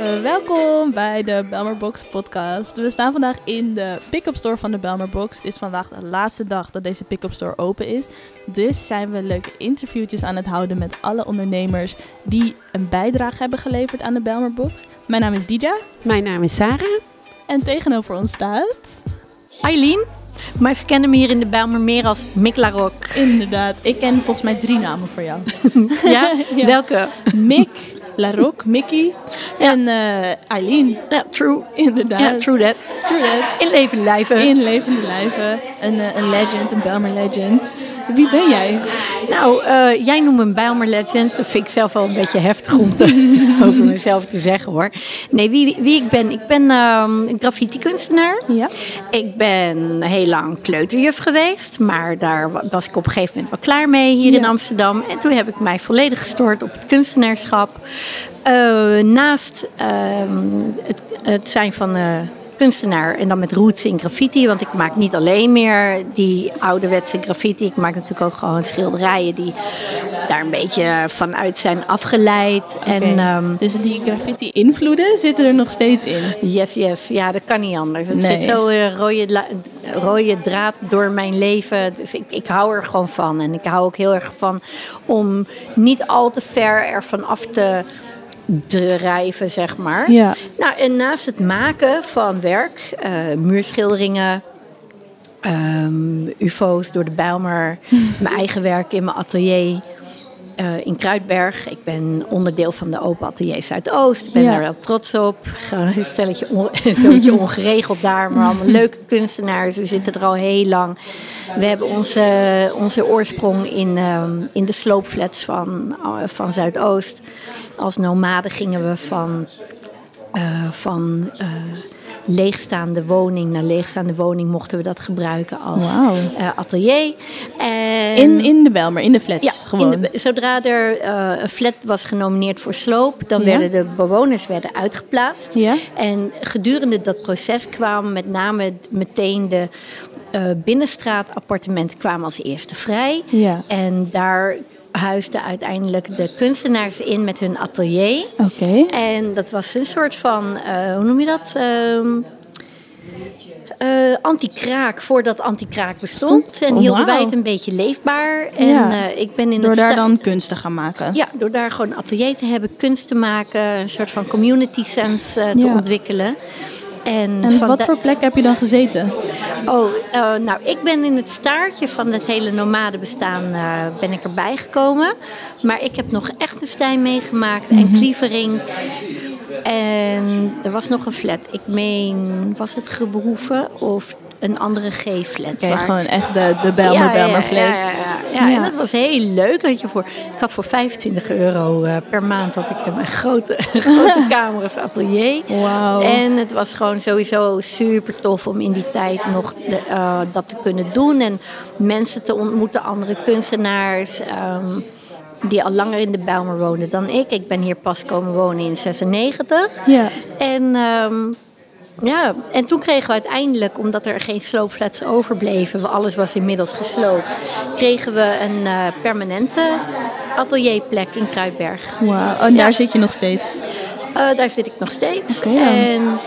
Uh, welkom bij de Belmer Box podcast. We staan vandaag in de pick-up store van de Belmer Box. Het is vandaag de laatste dag dat deze pick-up store open is. Dus zijn we leuke interviewtjes aan het houden met alle ondernemers die een bijdrage hebben geleverd aan de Belmer Box. Mijn naam is Dija. Mijn naam is Sarah. En tegenover ons staat... Eileen. Maar ze kennen me hier in de Bijlmer meer als Mick Larok. Inderdaad. Ik ken volgens mij drie namen voor jou. ja? Welke? Mick, Larok, Mickey en uh, Eileen. Ja, true. Inderdaad. Ja, true that. True that. In levende lijven. In levende lijven. Een, uh, een legend, een Bijlmer legend. Wie ben jij? Nou, uh, jij noemt me een Bijlmer legend. Dat vind ik zelf wel een beetje heftig om te, over mezelf te zeggen hoor. Nee, wie, wie ik ben? Ik ben um, graffiti-kunstenaar. Ja. Ik ben heel lang kleuterjuf geweest. Maar daar was ik op een gegeven moment wel klaar mee hier Ja. in Amsterdam. En toen heb ik mij volledig gestort op het kunstenaarschap. Uh, naast ehm, het, het zijn van eh, kunstenaar en dan met roots in graffiti. Want ik maak niet alleen meer die ouderwetse graffiti. Ik maak natuurlijk ook gewoon schilderijen die daar een beetje vanuit zijn afgeleid. En ehm, Dus die graffiti-invloeden zitten er nog steeds in. Yes, yes. Ja, dat kan niet anders. Het Nee. zit zo eh, rode, rode draad door mijn leven. Dus ik, ik hou er gewoon van. En ik hou ook heel erg van om niet al te ver ervan af te drijven, zeg maar. Ja. Nou, en naast het maken van werk, eh, muurschilderingen, ehm, UFO's door de Bijlmer, mijn eigen werk in mijn atelier. Eh, in Kruidberg. Ik ben onderdeel van de Open Atelier Zuidoost. Ik ben Ja. daar wel trots op. Gewoon een stelletje on, ongeregeld daar. Maar allemaal leuke kunstenaars. We zitten er al heel lang. We hebben onze, onze oorsprong in, ehm, in de sloopflats van, eh, van Zuidoost. Als nomaden gingen we van eh, van leegstaande woning naar leegstaande woning mochten we dat gebruiken als atelier. En In, in de Belmer, in de flats ja, gewoon. de- zodra er eh, een flat was genomineerd voor sloop, dan Ja. werden de bewoners werden uitgeplaatst. Ja. En gedurende dat proces kwamen met name meteen de eh binnenstraatappartementen kwamen als eerste vrij. Ja. En daar huisden uiteindelijk de kunstenaars in met hun atelier. Oké. En dat was een soort van, eh, hoe noem je dat? Ehm eh, anti-kraak, voordat anti-kraak bestond. Bestond? En Oh, hielden wij het een beetje leefbaar. En Ja. eh, ik ben in Door het daar dan kunst te gaan maken. Ja, door daar gewoon een atelier te hebben, kunst te maken, een soort van community sense eh, te Ja. ontwikkelen. En, En wat voor plek heb je dan gezeten? Oh, nou, ik ben in het staartje van het hele nomadenbestaan eh ben ik erbij gekomen. Maar ik heb nog Echtenstein meegemaakt en Klievering. En er was nog een flat. Ik meen, was het Gebroeven of een andere G-flat? Oké, waar- gewoon echt de, de Belmer, Belmer flats. ja, ja, ja. Ja, Ja. en dat was heel leuk. Dat je voor, ik had voor 25 euro eh, per maand had ik dan een grote, grote kamer als atelier. Wauw. En het was gewoon sowieso super tof om in die tijd nog de, eh, dat te kunnen doen. En mensen te ontmoeten, andere kunstenaars. ehm, die al langer in de Bijlmer woonden dan ik. Ik ben hier pas komen wonen in 96. Ja. En, ehm, ja, en toen kregen we uiteindelijk, omdat er geen sloopflats overbleven, alles was inmiddels gesloopt, kregen we een eh, permanente atelierplek in Kruidberg. Wauw. En daar Ja. zit je nog steeds. Eh, daar zit ik nog steeds. Dan. En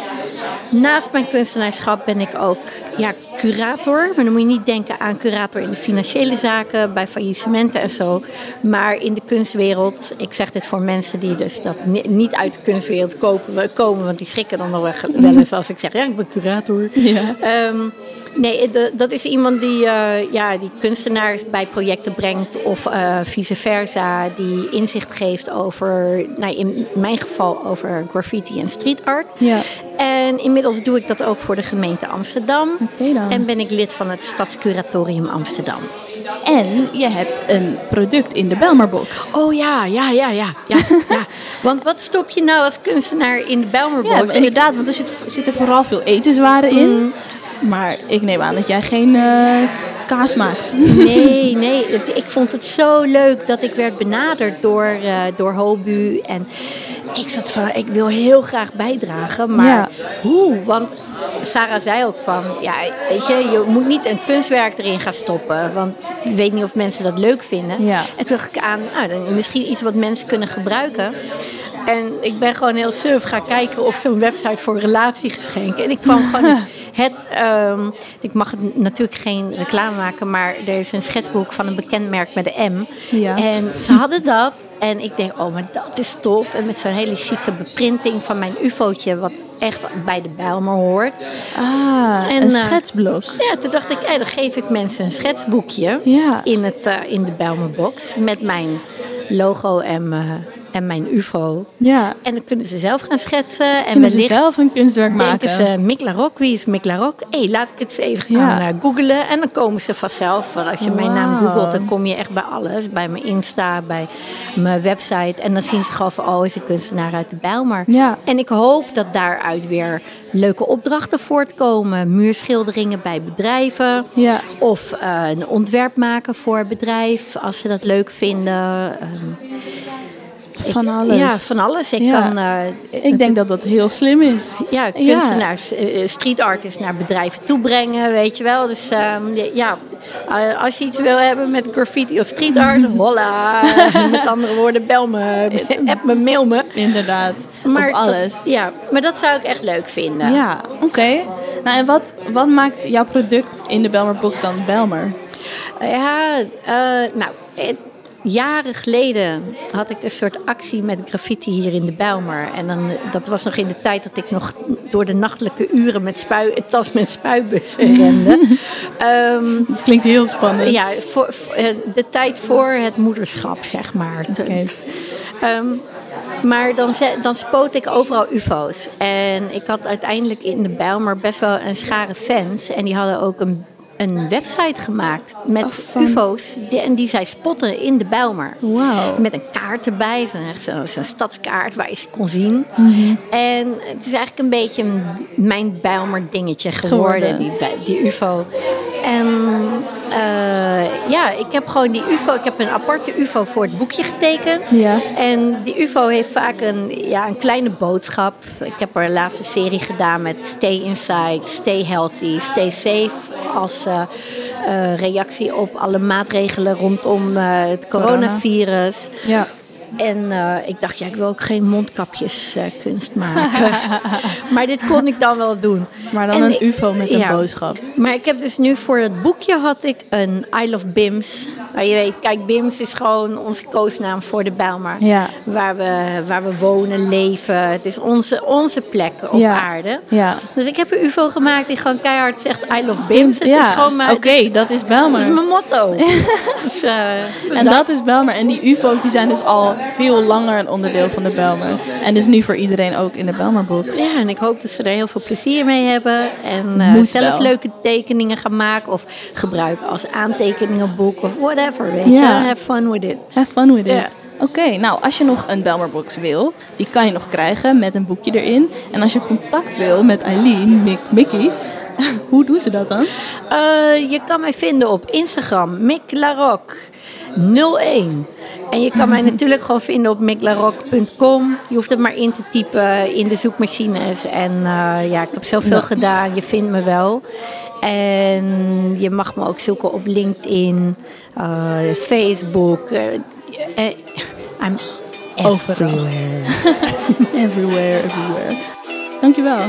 naast mijn kunstenaarschap ben ik ook ja, curator. Maar dan moet je niet denken aan curator in de financiële zaken, bij faillissementen en zo. Maar in de kunstwereld, ik zeg dit voor mensen die dus dat ni- niet uit de kunstwereld kopen, komen, want die schrikken dan nog wel wel eens als ik zeg, ja, ik ben curator. Ja. Ehm, nee, de- dat is iemand die, eh, ja, die kunstenaars bij projecten brengt of eh, vice versa, die inzicht geeft over, nou, in mijn geval over graffiti en street art. Ja. En inmiddels doe ik dat ook voor de gemeente Amsterdam. Oké dan. En ben ik lid van het Stadscuratorium Amsterdam. En je hebt een product in de Belmerbox. Oh ja, ja, ja, ja. ja, ja. Want wat stop je nou als kunstenaar in de Bijlmerbox? Ja, inderdaad, want er zit, zitten vooral veel etenswaren in. Maar ik neem aan dat jij geen eh, kaas maakt. Nee, nee. Ik vond het zo leuk dat ik werd benaderd door, eh, door Hobu. En ik zat van, ik wil heel graag bijdragen. Maar Ja. hoe? Want Sarah zei ook van, ja, weet je, je moet niet een kunstwerk erin gaan stoppen. Want je weet niet of mensen dat leuk vinden. Ja. En toen dacht ik aan, nou, dan misschien iets wat mensen kunnen gebruiken. En ik ben gewoon heel surf gaan kijken op zo'n website voor relatiegeschenken. En ik kwam gewoon het, ehm, ik mag natuurlijk geen reclame maken, maar er is een schetsboek van een bekend merk met de M. Ja. En ze hadden dat. En ik denk, oh, maar dat is tof. En met zo'n hele chique beprinting van mijn ufootje, wat echt bij de Bijlmer hoort. Ah, En, een eh, schetsblok. Ja, toen dacht ik, hey, dan geef ik mensen een schetsboekje Ja. in, het, eh, in de Bijlmer box met mijn logo en, mijn- en mijn ufo. Ja. En dan kunnen ze zelf gaan schetsen. En Kunnen ze zelf een kunstwerk maken? denken ze, Mick Larocque, wie is Mick Larocque? Hé, laat ik het eens even gaan eh, googlen. En dan komen ze vanzelf. Want als je mijn naam googelt, dan kom je echt bij alles. Bij mijn Insta, bij mijn website. En dan zien ze gewoon van, oh, is een kunstenaar uit de Bijlmer. Ja. En ik hoop dat daaruit weer leuke opdrachten voortkomen. Muurschilderingen bij bedrijven. Ja. Of eh, een ontwerp maken voor bedrijf, als ze dat leuk vinden. Ehm, Van alles. Ja, van alles. Ik Ja. kan... eh, Ik denk dat dat heel slim is. ja, kunstenaars, eh, street artists naar bedrijven toebrengen, weet je wel. Dus ehm, ja, eh, als je iets wil hebben met graffiti of street art, holla. met andere woorden, bel me, app me, mail me. Inderdaad. Maar op alles. Dat, ja, maar dat zou ik echt leuk vinden. Ja, oké. Nou, en wat, wat maakt jouw product in de Belmer Box dan Belmer? Ja, eh, nou, eh, jaren geleden had ik een soort actie met graffiti hier in de Bijlmer. En dan, dat was nog in de tijd dat ik nog door de nachtelijke uren met spui, tas met spuibussen rende. Ehm, Het klinkt heel spannend. ja, voor, eh, de tijd voor het moederschap, zeg maar. Oké. Ehm, maar dan, dan spoot ik overal ufo's. En ik had uiteindelijk in de Bijlmer best wel een schare fans. En die hadden ook een, een website gemaakt met van- ufo's. Die, en die zij spotten in de Bijlmer. Wauw. Met een kaart erbij, zo'n zo- stadskaart waar je ze kon zien. Mhm. En het is eigenlijk een beetje een- mijn Bijlmer dingetje geworden, Geworden. die, die UFO. En eh, ja, ik heb gewoon die UFO, ik heb een aparte UFO voor het boekje getekend. Ja. En die UFO heeft vaak een, ja, een kleine boodschap. Ik heb er een serie gedaan met Stay Inside, Stay Healthy, Stay Safe. Als eh, eh, reactie op alle maatregelen rondom eh, het coronavirus. Ja. En ik dacht, ja, ik wil ook geen mondkapjes eh, kunst maken. maar dit kon ik dan wel doen. Maar dan En een ik- ufo met een ja. boodschap. Maar ik heb dus nu voor het boekje had ik een I Love Bims. Maar je weet, kijk, Bims is gewoon onze koosnaam voor de Bijlmer. Ja. Waar, we, waar we wonen, leven. Het is onze, onze plek op Ja. aarde. Ja. Dus ik heb een ufo gemaakt die gewoon keihard zegt I Love Bims. Het ja. is gewoon mijn, Oké, dat is dat Belmer. is mijn motto. dus, eh, dus En dat is Belmer. En die ufo's die zijn dus al veel langer een onderdeel van de Belmer. En dus nu voor iedereen ook in de Belmer box. Ja, en ik hoop dat ze er heel veel plezier mee hebben. En Moet zelf wel. leuke tekeningen gaan maken. Of gebruiken als aantekeningenboek of whatever. Weet Ja. je, have fun with it. Have fun with it. Oké, nou als je nog een Belmer box wil, die kan je nog krijgen met een boekje erin. En als je contact wil met Eileen, Mick, Mickey, hoe doen ze dat dan? Eh, je kan mij vinden op Instagram, Mick Larocque 01. En je kan mij natuurlijk gewoon vinden op micklarocque.com. Je hoeft het maar in te typen in de zoekmachines. En eh, ja, ik heb zoveel gedaan. Je vindt me wel. En je mag me ook zoeken op LinkedIn, eh, Facebook. eh, eh, I'm everywhere. Everywhere, everywhere. Dankjewel.